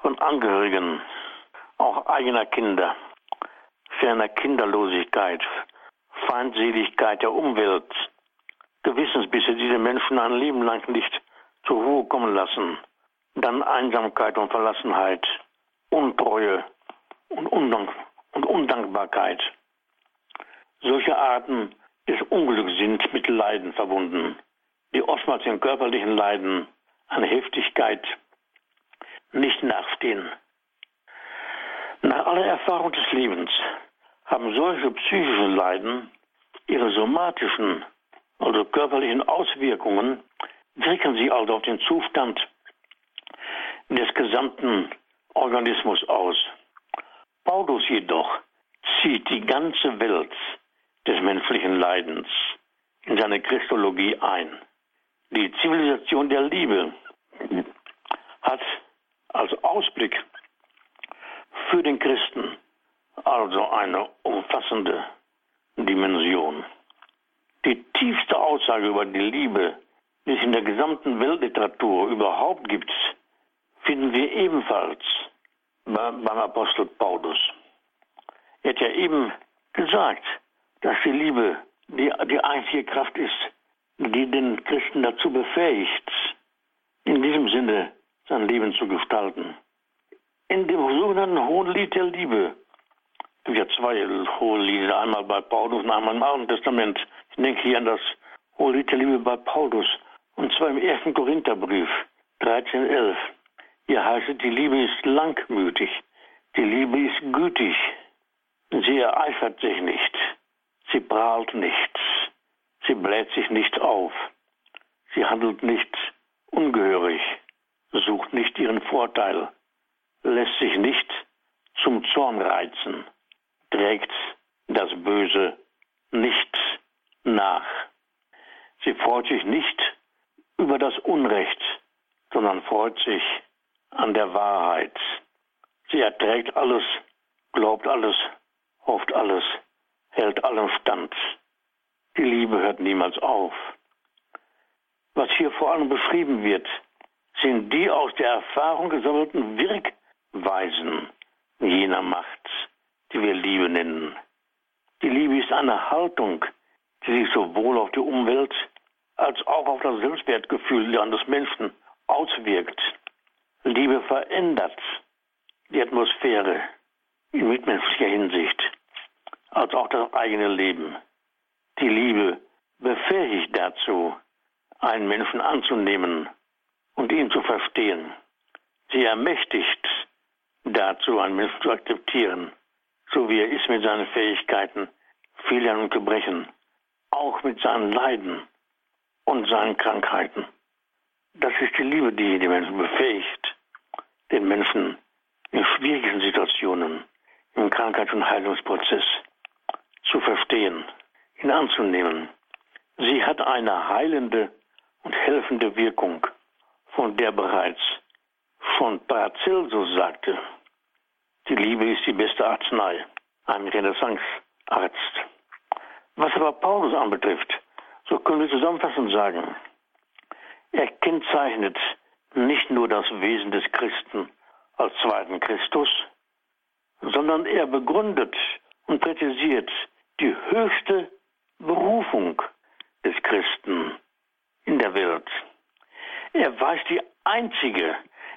Speaker 2: von Angehörigen, auch eigener Kinder, ferner Kinderlosigkeit, Feindseligkeit der Umwelt, Gewissensbisse, die den Menschen ein Leben lang nicht zur Ruhe kommen lassen, dann Einsamkeit und Verlassenheit, Untreue und, Undank und Undankbarkeit. Solche Arten des Unglücks sind mit Leiden verbunden, die oftmals den körperlichen Leiden an Heftigkeit nicht nachstehen. Nach aller Erfahrung des Lebens haben solche psychischen Leiden ihre somatischen, also körperlichen Auswirkungen, wirken sie also auf den Zustand des gesamten Organismus aus. Paulus jedoch zieht die ganze Welt des menschlichen Leidens in seine Christologie ein. Die Zivilisation der Liebe hat als Ausblick für den Christen also eine umfassende Dimension. Die tiefste Aussage über die Liebe, die es in der gesamten Weltliteratur überhaupt gibt, finden wir ebenfalls beim Apostel Paulus. Er hat ja eben gesagt, dass die Liebe die, die einzige Kraft ist, die den Christen dazu befähigt, in diesem Sinne sein Leben zu gestalten. In dem sogenannten Hohen Lied der Liebe, wir zwei Hohe Lieder, einmal bei Paulus und einmal im Alten Testament. Ich denke hier an das Hohe Lied der Liebe bei Paulus, und zwar im ersten Korintherbrief 13,11. Hier heißt es, die Liebe ist langmütig, die Liebe ist gütig, sie ereifert sich nicht, sie prahlt nichts, sie bläht sich nicht auf, sie handelt nicht ungehörig, sucht nicht ihren Vorteil, lässt sich nicht zum Zorn reizen, trägt das Böse nicht nach. Sie freut sich nicht über das Unrecht, sondern freut sich an der Wahrheit. Sie erträgt alles, glaubt alles, hofft alles, hält allem stand. Die Liebe hört niemals auf. Was hier vor allem beschrieben wird, sind die aus der Erfahrung gesammelten Wirkweisen jener Macht, die wir Liebe nennen. Die Liebe ist eine Haltung, die sich sowohl auf die Umwelt als auch auf das Selbstwertgefühl des Menschen auswirkt. Liebe verändert die Atmosphäre in mitmenschlicher Hinsicht, als auch das eigene Leben. Die Liebe befähigt dazu, einen Menschen anzunehmen und ihn zu verstehen. Sie ermächtigt dazu, einen Menschen zu akzeptieren, so wie er ist mit seinen Fähigkeiten, Fehlern und Gebrechen, auch mit seinen Leiden und seinen Krankheiten. Das ist die Liebe, die die Menschen befähigt, den Menschen in schwierigen Situationen, im Krankheits- und Heilungsprozess zu verstehen, ihn anzunehmen. Sie hat eine heilende und helfende Wirkung, von der bereits von Paracelsus sagte, die Liebe ist die beste Arznei, ein Renaissancearzt. Was aber Paulus anbetrifft, so können wir zusammenfassend sagen, er kennzeichnet nicht nur das Wesen des Christen als zweiten Christus, sondern er begründet und kritisiert die höchste Berufung des Christen in der Welt. Er weist die einzige,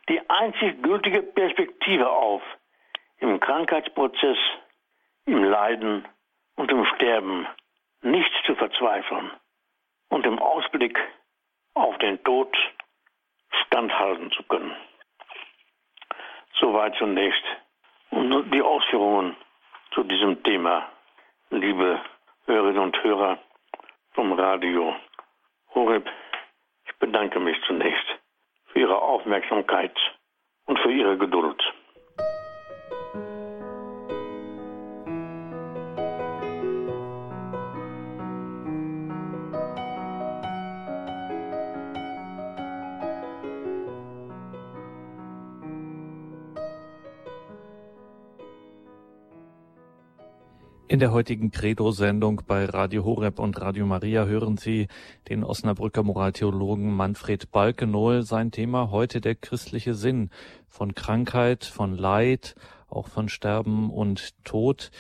Speaker 2: die einzig gültige Perspektive auf im Krankheitsprozess, im Leiden und im Sterben nicht zu verzweifeln und im Ausblick auf den Tod standhalten zu können. Soweit zunächst und die Ausführungen zu diesem Thema, liebe Hörerinnen und Hörer vom Radio Horeb. Ich bedanke mich zunächst für Ihre Aufmerksamkeit und für Ihre Geduld.
Speaker 1: Der heutigen Credo-Sendung bei Radio Horeb und Radio Maria hören Sie den Osnabrücker Moraltheologen Manfred Balkenohl. Sein Thema heute der christliche Sinn von Krankheit, von Leid, auch von Sterben und Tod.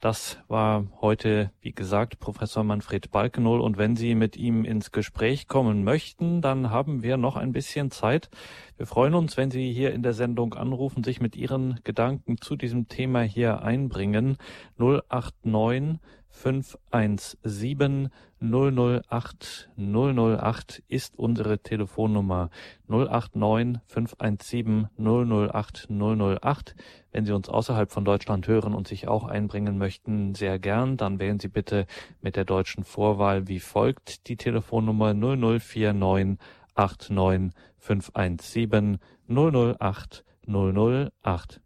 Speaker 1: Das war heute, wie gesagt, Professor Manfred Balkenohl. Und wenn Sie mit ihm ins Gespräch kommen möchten, dann haben wir noch ein bisschen Zeit. Wir freuen uns, wenn Sie hier in der Sendung anrufen, sich mit Ihren Gedanken zu diesem Thema hier einbringen. 089 517 008 008 ist unsere Telefonnummer 089 517 008 008. Wenn Sie uns außerhalb von Deutschland hören und sich auch einbringen möchten, sehr gern, dann wählen Sie bitte mit der deutschen Vorwahl wie folgt die Telefonnummer 0049 89 517 008 008.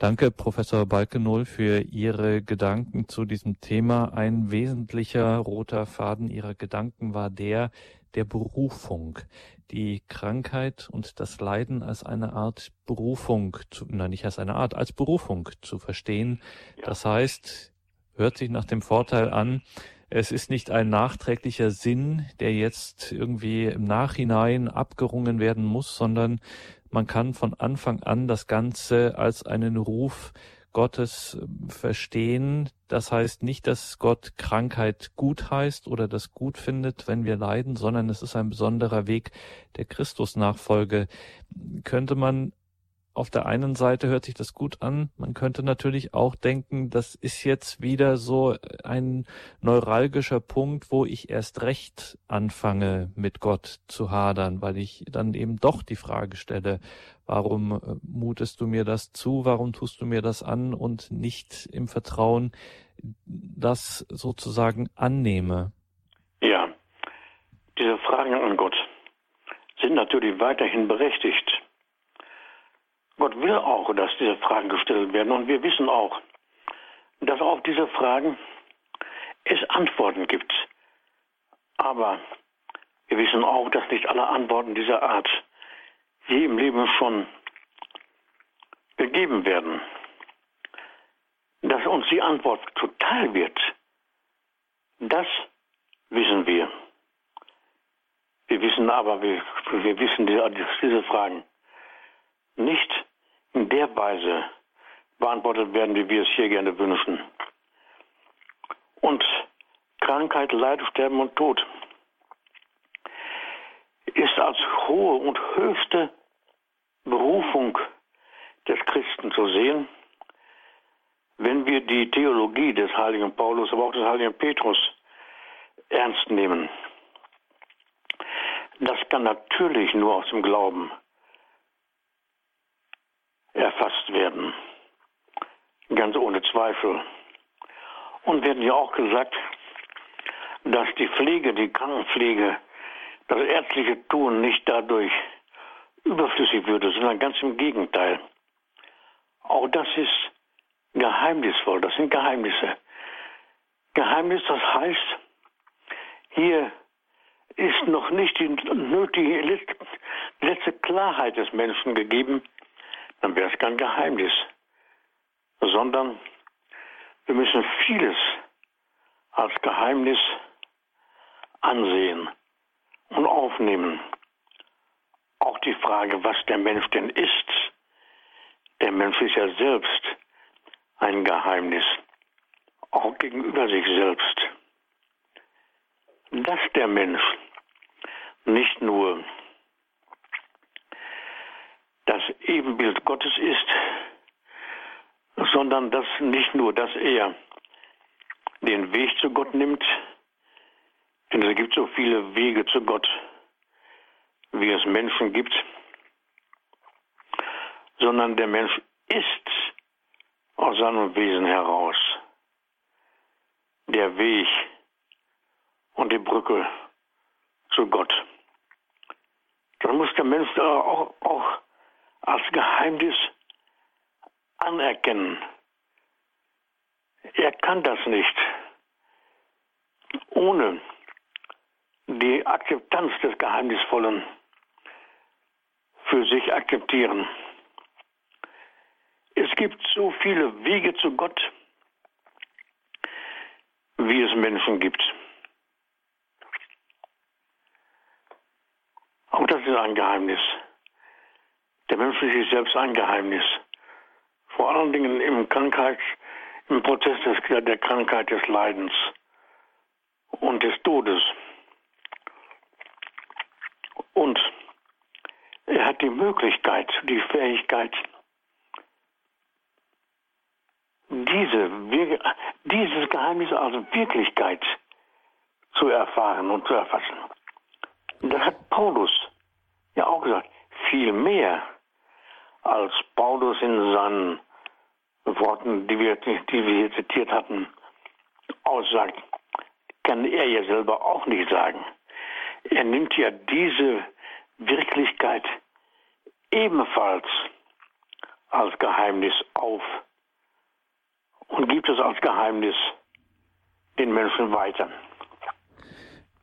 Speaker 1: Danke, Professor Balkenohl, für Ihre Gedanken zu diesem Thema. Ein wesentlicher roter Faden Ihrer Gedanken war der der Berufung. Die Krankheit und das Leiden als eine Art Berufung, zu, nein, nicht als eine Art, als Berufung zu verstehen. Ja. Das heißt, hört sich nach dem Vorteil an, es ist nicht ein nachträglicher Sinn, der jetzt irgendwie im Nachhinein abgerungen werden muss, sondern man kann von Anfang an das Ganze als einen Ruf Gottes ähm, verstehen. Das heißt nicht, dass Gott Krankheit gut heißt oder das gut findet, wenn wir leiden, sondern es ist ein besonderer Weg der Christusnachfolge. Könnte man auf der einen Seite hört sich das gut an. Man könnte natürlich auch denken, das ist jetzt wieder so ein neuralgischer Punkt, wo ich erst recht anfange, mit Gott zu hadern, weil ich dann eben doch die Frage stelle, warum äh, mutest du mir das zu, warum tust du mir das an und nicht im Vertrauen das sozusagen annehme.
Speaker 2: Ja, diese Fragen an Gott sind natürlich weiterhin berechtigt. Gott will auch, dass diese Fragen gestellt werden. Und wir wissen auch, dass auf diese Fragen es Antworten gibt. Aber wir wissen auch, dass nicht alle Antworten dieser Art je im Leben schon gegeben werden. Dass uns die Antwort zuteil wird, das wissen wir. Wir wissen aber, wir, wir wissen diese, diese Fragen nicht in der Weise beantwortet werden, wie wir es hier gerne wünschen. Und Krankheit, Leid, Sterben und Tod ist als hohe und höchste Berufung des Christen zu sehen, wenn wir die Theologie des heiligen Paulus, aber auch des heiligen Petrus ernst nehmen. Das kann natürlich nur aus dem Glauben erfasst werden. Ganz ohne Zweifel. Und werden ja auch gesagt, dass die Pflege, die Krankenpflege, das ärztliche Tun nicht dadurch überflüssig würde, sondern ganz im Gegenteil. Auch das ist geheimnisvoll, das sind Geheimnisse. Geheimnis, das heißt, hier ist noch nicht die nötige letzte Klarheit des Menschen gegeben, dann wäre es kein Geheimnis, sondern wir müssen vieles als Geheimnis ansehen und aufnehmen. Auch die Frage, was der Mensch denn ist. Der Mensch ist ja selbst ein Geheimnis, auch gegenüber sich selbst. Dass der Mensch nicht nur das Ebenbild Gottes ist, sondern dass nicht nur, dass er den Weg zu Gott nimmt, denn es gibt so viele Wege zu Gott, wie es Menschen gibt, sondern der Mensch ist aus seinem Wesen heraus der Weg und die Brücke zu Gott. Dann muss der Mensch auch, auch als Geheimnis anerkennen. Er kann das nicht ohne die Akzeptanz des Geheimnisvollen für sich akzeptieren. Es gibt so viele Wege zu Gott, wie es Menschen gibt. Auch das ist ein Geheimnis. Der Mensch ist selbst ein Geheimnis. Vor allen Dingen im Krankheit, im Prozess des, der Krankheit, des Leidens und des Todes. Und er hat die Möglichkeit, die Fähigkeit, diese, dieses Geheimnis als Wirklichkeit zu erfahren und zu erfassen. Das hat Paulus ja auch gesagt, viel mehr als Paulus in seinen Worten, die wir, die wir hier zitiert hatten, aussagt, kann er ja selber auch nicht sagen. Er nimmt ja diese Wirklichkeit ebenfalls als Geheimnis auf und gibt es als Geheimnis den Menschen weiter.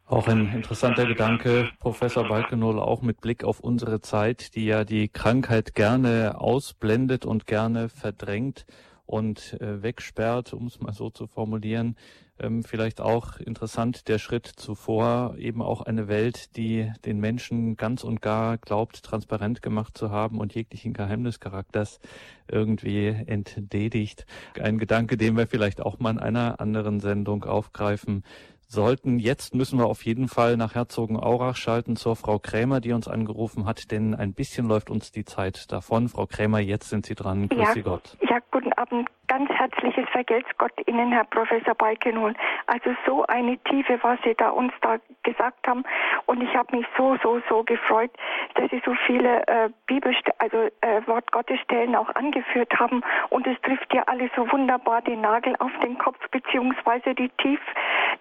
Speaker 1: Auch ein interessanter Gedanke, Professor Balkenohl, auch mit Blick auf unsere Zeit, die ja die Krankheit gerne ausblendet und gerne verdrängt und äh, wegsperrt, um es mal so zu formulieren. Ähm, vielleicht auch interessant der Schritt zuvor, eben auch eine Welt, die den Menschen ganz und gar glaubt, transparent gemacht zu haben und jeglichen Geheimnischarakters irgendwie entledigt. Ein Gedanke, den wir vielleicht auch mal in einer anderen Sendung aufgreifen sollten. Jetzt müssen wir auf jeden Fall nach Herzogenaurach schalten zur Frau Krämer, die uns angerufen hat, denn ein bisschen läuft uns die Zeit davon. Frau Krämer, jetzt sind Sie dran.
Speaker 3: Grüß ja, Sie Gott. Ja, guten Abend. Ganz herzliches Vergelt's Gott Ihnen, Herr Professor Balkenhol. Also so eine Tiefe, was Sie da uns da gesagt haben. Und ich habe mich so, so, so gefreut, dass Sie so viele äh, Bibelst also äh, Wort Gottes Stellen auch angeführt haben. Und es trifft ja alles so wunderbar den Nagel auf den Kopf, beziehungsweise die Tief,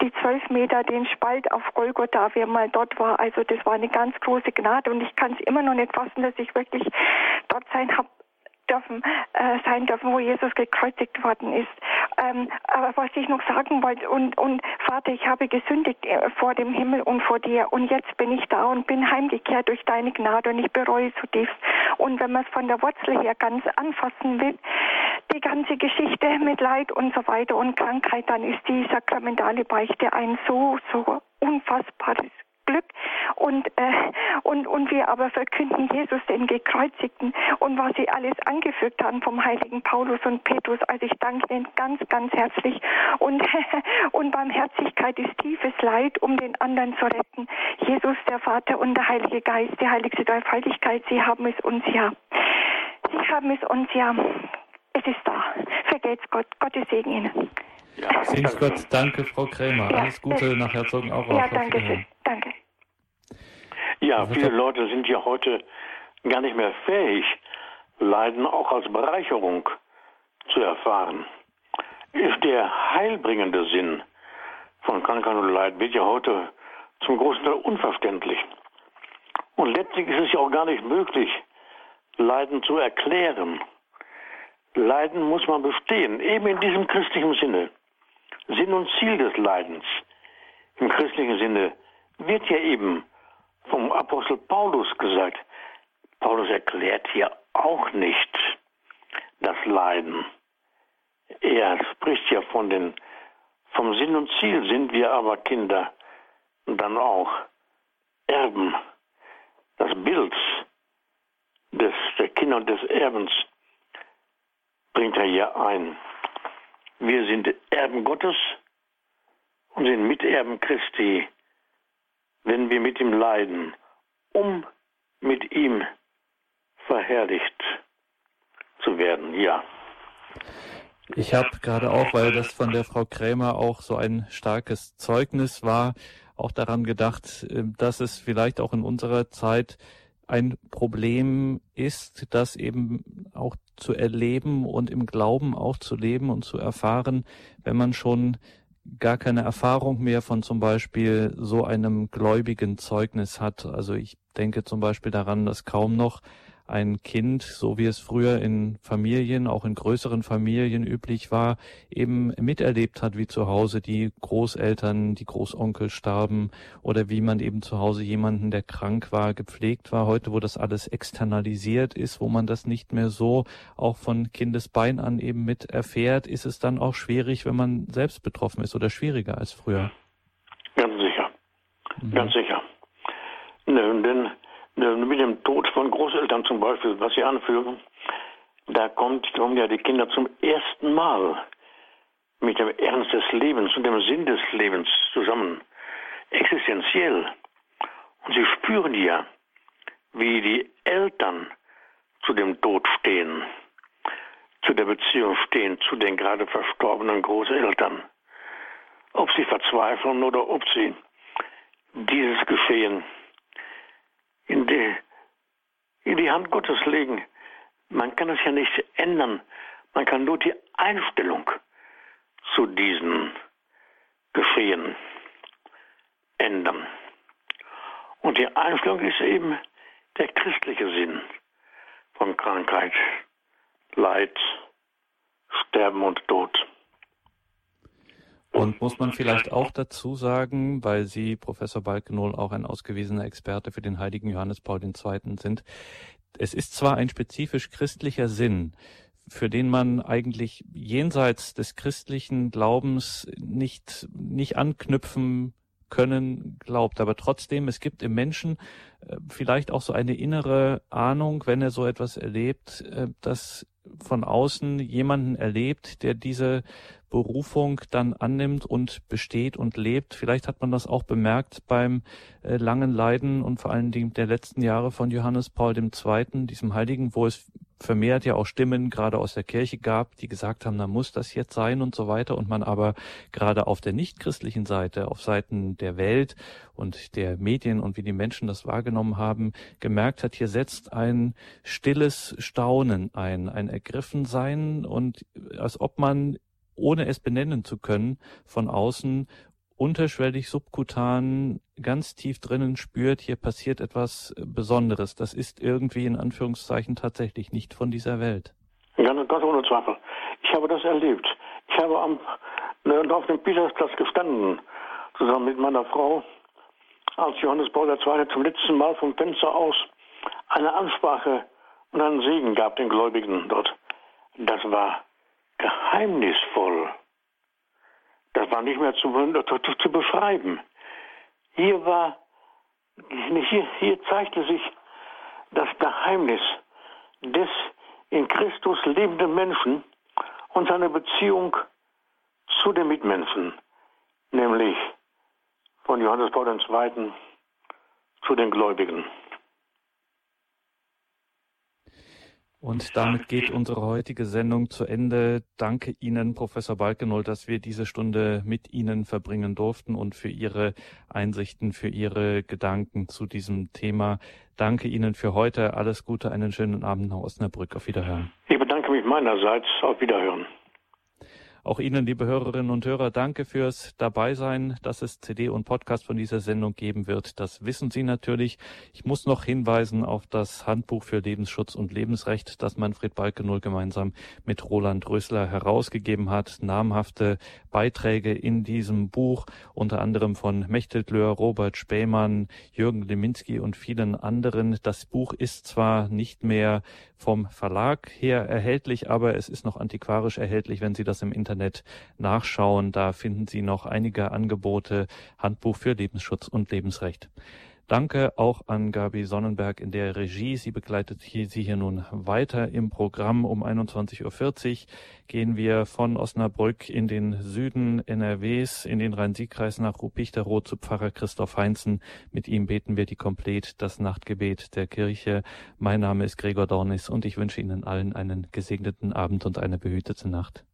Speaker 3: die zwölf Meter, den Spalt auf Golgotha, wer mal dort war. Also das war eine ganz große Gnade und ich kann es immer noch nicht fassen, dass ich wirklich dort sein habe dürfen, äh, sein dürfen, wo Jesus gekreuzigt worden ist. Ähm, aber was ich noch sagen wollte, und, und Vater, ich habe gesündigt äh, vor dem Himmel und vor dir und jetzt bin ich da und bin heimgekehrt durch deine Gnade und ich bereue zutiefst. Und wenn man es von der Wurzel her ganz anfassen will, die ganze Geschichte mit Leid und so weiter und Krankheit, dann ist die sakramentale Beichte ein so, so unfassbares Glück und, äh, und, und wir aber verkünden Jesus den Gekreuzigten und was sie alles angefügt haben vom heiligen Paulus und Petrus. Also ich danke Ihnen ganz, ganz herzlich und, und Barmherzigkeit ist tiefes Leid, um den anderen zu retten. Jesus, der Vater und der Heilige Geist, die heiligste Dreifaltigkeit, Sie haben es uns ja. Sie haben es uns ja. Es ist da. Vergelt's Gott. Gottes Segen Ihnen.
Speaker 1: Ja, Segens Gott. Danke, Frau Krämer. Ja, Alles Gute nach Herzogenaurach.
Speaker 3: Ja, danke schön. Danke.
Speaker 2: Ja, viele Leute sind ja heute gar nicht mehr fähig, Leiden auch als Bereicherung zu erfahren. Ist der heilbringende Sinn von Krankheit und Leid wird ja heute zum großen Teil unverständlich. Und letztlich ist es ja auch gar nicht möglich, Leiden zu erklären. Leiden muss man bestehen, eben in diesem christlichen Sinne. Sinn und Ziel des Leidens im christlichen Sinne wird ja eben vom Apostel Paulus gesagt. Paulus erklärt hier auch nicht das Leiden. Er spricht ja von den Vom Sinn und Ziel sind wir aber Kinder und dann auch Erben. Das Bild des, der Kinder und des Erbens bringt er hier ein. Wir sind Erben Gottes und sind Miterben Christi, wenn wir mit ihm leiden, um mit ihm verherrlicht zu werden. Ja.
Speaker 1: Ich habe gerade auch, weil das von der Frau Krämer auch so ein starkes Zeugnis war, auch daran gedacht, äh, dass es vielleicht auch in unserer Zeit ein Problem ist, das eben auch zu erleben und im Glauben auch zu leben und zu erfahren, wenn man schon gar keine Erfahrung mehr von zum Beispiel so einem gläubigen Zeugnis hat. Also ich denke zum Beispiel daran, dass kaum noch ein Kind, so wie es früher in Familien, auch in größeren Familien üblich war, eben miterlebt hat, wie zu Hause die Großeltern, die Großonkel starben oder wie man eben zu Hause jemanden, der krank war, gepflegt war. Heute, wo das alles externalisiert ist, wo man das nicht mehr so auch von Kindesbein an eben mit erfährt, ist es dann auch schwierig, wenn man selbst betroffen ist oder schwieriger als früher.
Speaker 2: Ganz sicher. Mhm. Ganz sicher. Ne, denn mit dem Tod von Großeltern zum Beispiel, was Sie anführen, da kommt, kommen ja die Kinder zum ersten Mal mit dem Ernst des Lebens und dem Sinn des Lebens zusammen, existenziell. Und sie spüren ja, wie die Eltern zu dem Tod stehen, zu der Beziehung stehen, zu den gerade verstorbenen Großeltern. Ob sie verzweifeln oder ob sie dieses Geschehen in die, in die Hand Gottes legen. Man kann es ja nicht ändern. Man kann nur die Einstellung zu diesen Geschehen ändern. Und die Einstellung ist eben der christliche Sinn von Krankheit, Leid, Sterben und Tod.
Speaker 1: Und muss man vielleicht auch dazu sagen, weil Sie, Professor Balkenohl, auch ein ausgewiesener Experte für den heiligen Johannes Paul II. sind, es ist zwar ein spezifisch christlicher Sinn, für den man eigentlich jenseits des christlichen Glaubens nicht, nicht anknüpfen können glaubt. Aber trotzdem, es gibt im Menschen äh, vielleicht auch so eine innere Ahnung, wenn er so etwas erlebt, äh, dass von außen jemanden erlebt, der diese Berufung dann annimmt und besteht und lebt. Vielleicht hat man das auch bemerkt beim äh, langen Leiden und vor allen Dingen der letzten Jahre von Johannes Paul II., diesem Heiligen, wo es vermehrt ja auch Stimmen gerade aus der Kirche gab, die gesagt haben, na muss das jetzt sein und so weiter und man aber gerade auf der nichtchristlichen Seite, auf Seiten der Welt und der Medien und wie die Menschen das wahrgenommen haben, gemerkt hat, hier setzt ein stilles Staunen ein, ein Ergriffensein und als ob man ohne es benennen zu können, von außen unterschwellig subkutan ganz tief drinnen spürt, hier passiert etwas Besonderes. Das ist irgendwie in Anführungszeichen tatsächlich nicht von dieser Welt.
Speaker 2: Ganz, ganz ohne Zweifel. Ich habe das erlebt. Ich habe am, auf dem Petersplatz gestanden, zusammen mit meiner Frau, als Johannes Paul II. zum letzten Mal vom Fenster aus eine Ansprache und einen Segen gab den Gläubigen dort. Das war geheimnisvoll. Das war nicht mehr zu, zu, zu beschreiben. Hier war, hier, hier zeigte sich das Geheimnis des in Christus lebenden Menschen und seine Beziehung zu den Mitmenschen, nämlich von Johannes Paul II. zu den Gläubigen.
Speaker 1: Und damit geht unsere heutige Sendung zu Ende. Danke Ihnen, Professor Balkenold, dass wir diese Stunde mit Ihnen verbringen durften und für Ihre Einsichten, für Ihre Gedanken zu diesem Thema. Danke Ihnen für heute. Alles Gute, einen schönen Abend nach Osnabrück. Auf Wiederhören.
Speaker 2: Ich bedanke mich meinerseits. Auf Wiederhören.
Speaker 1: Auch Ihnen, liebe Hörerinnen und Hörer, danke fürs Dabeisein. Dass es CD und Podcast von dieser Sendung geben wird, das wissen Sie natürlich. Ich muss noch hinweisen auf das Handbuch für Lebensschutz und Lebensrecht, das Manfred Balkenohl gemeinsam mit Roland Rösler herausgegeben hat. Namhafte Beiträge in diesem Buch, unter anderem von Mechthild Löhr, Robert Spähmann, Jürgen Leminski und vielen anderen. Das Buch ist zwar nicht mehr vom Verlag her erhältlich, aber es ist noch antiquarisch erhältlich, wenn Sie das im Internet nachschauen. Da finden Sie noch einige Angebote, Handbuch für Lebensschutz und Lebensrecht. Danke auch an Gabi Sonnenberg in der Regie. Sie begleitet hier, Sie hier nun weiter im Programm. Um 21.40 Uhr gehen wir von Osnabrück in den Süden NRWs, in den Rhein-Sieg-Kreis nach Rupichterroth zu Pfarrer Christoph Heinzen. Mit ihm beten wir die Komplett, das Nachtgebet der Kirche. Mein Name ist Gregor Dornis und ich wünsche Ihnen allen einen gesegneten Abend und eine behütete Nacht.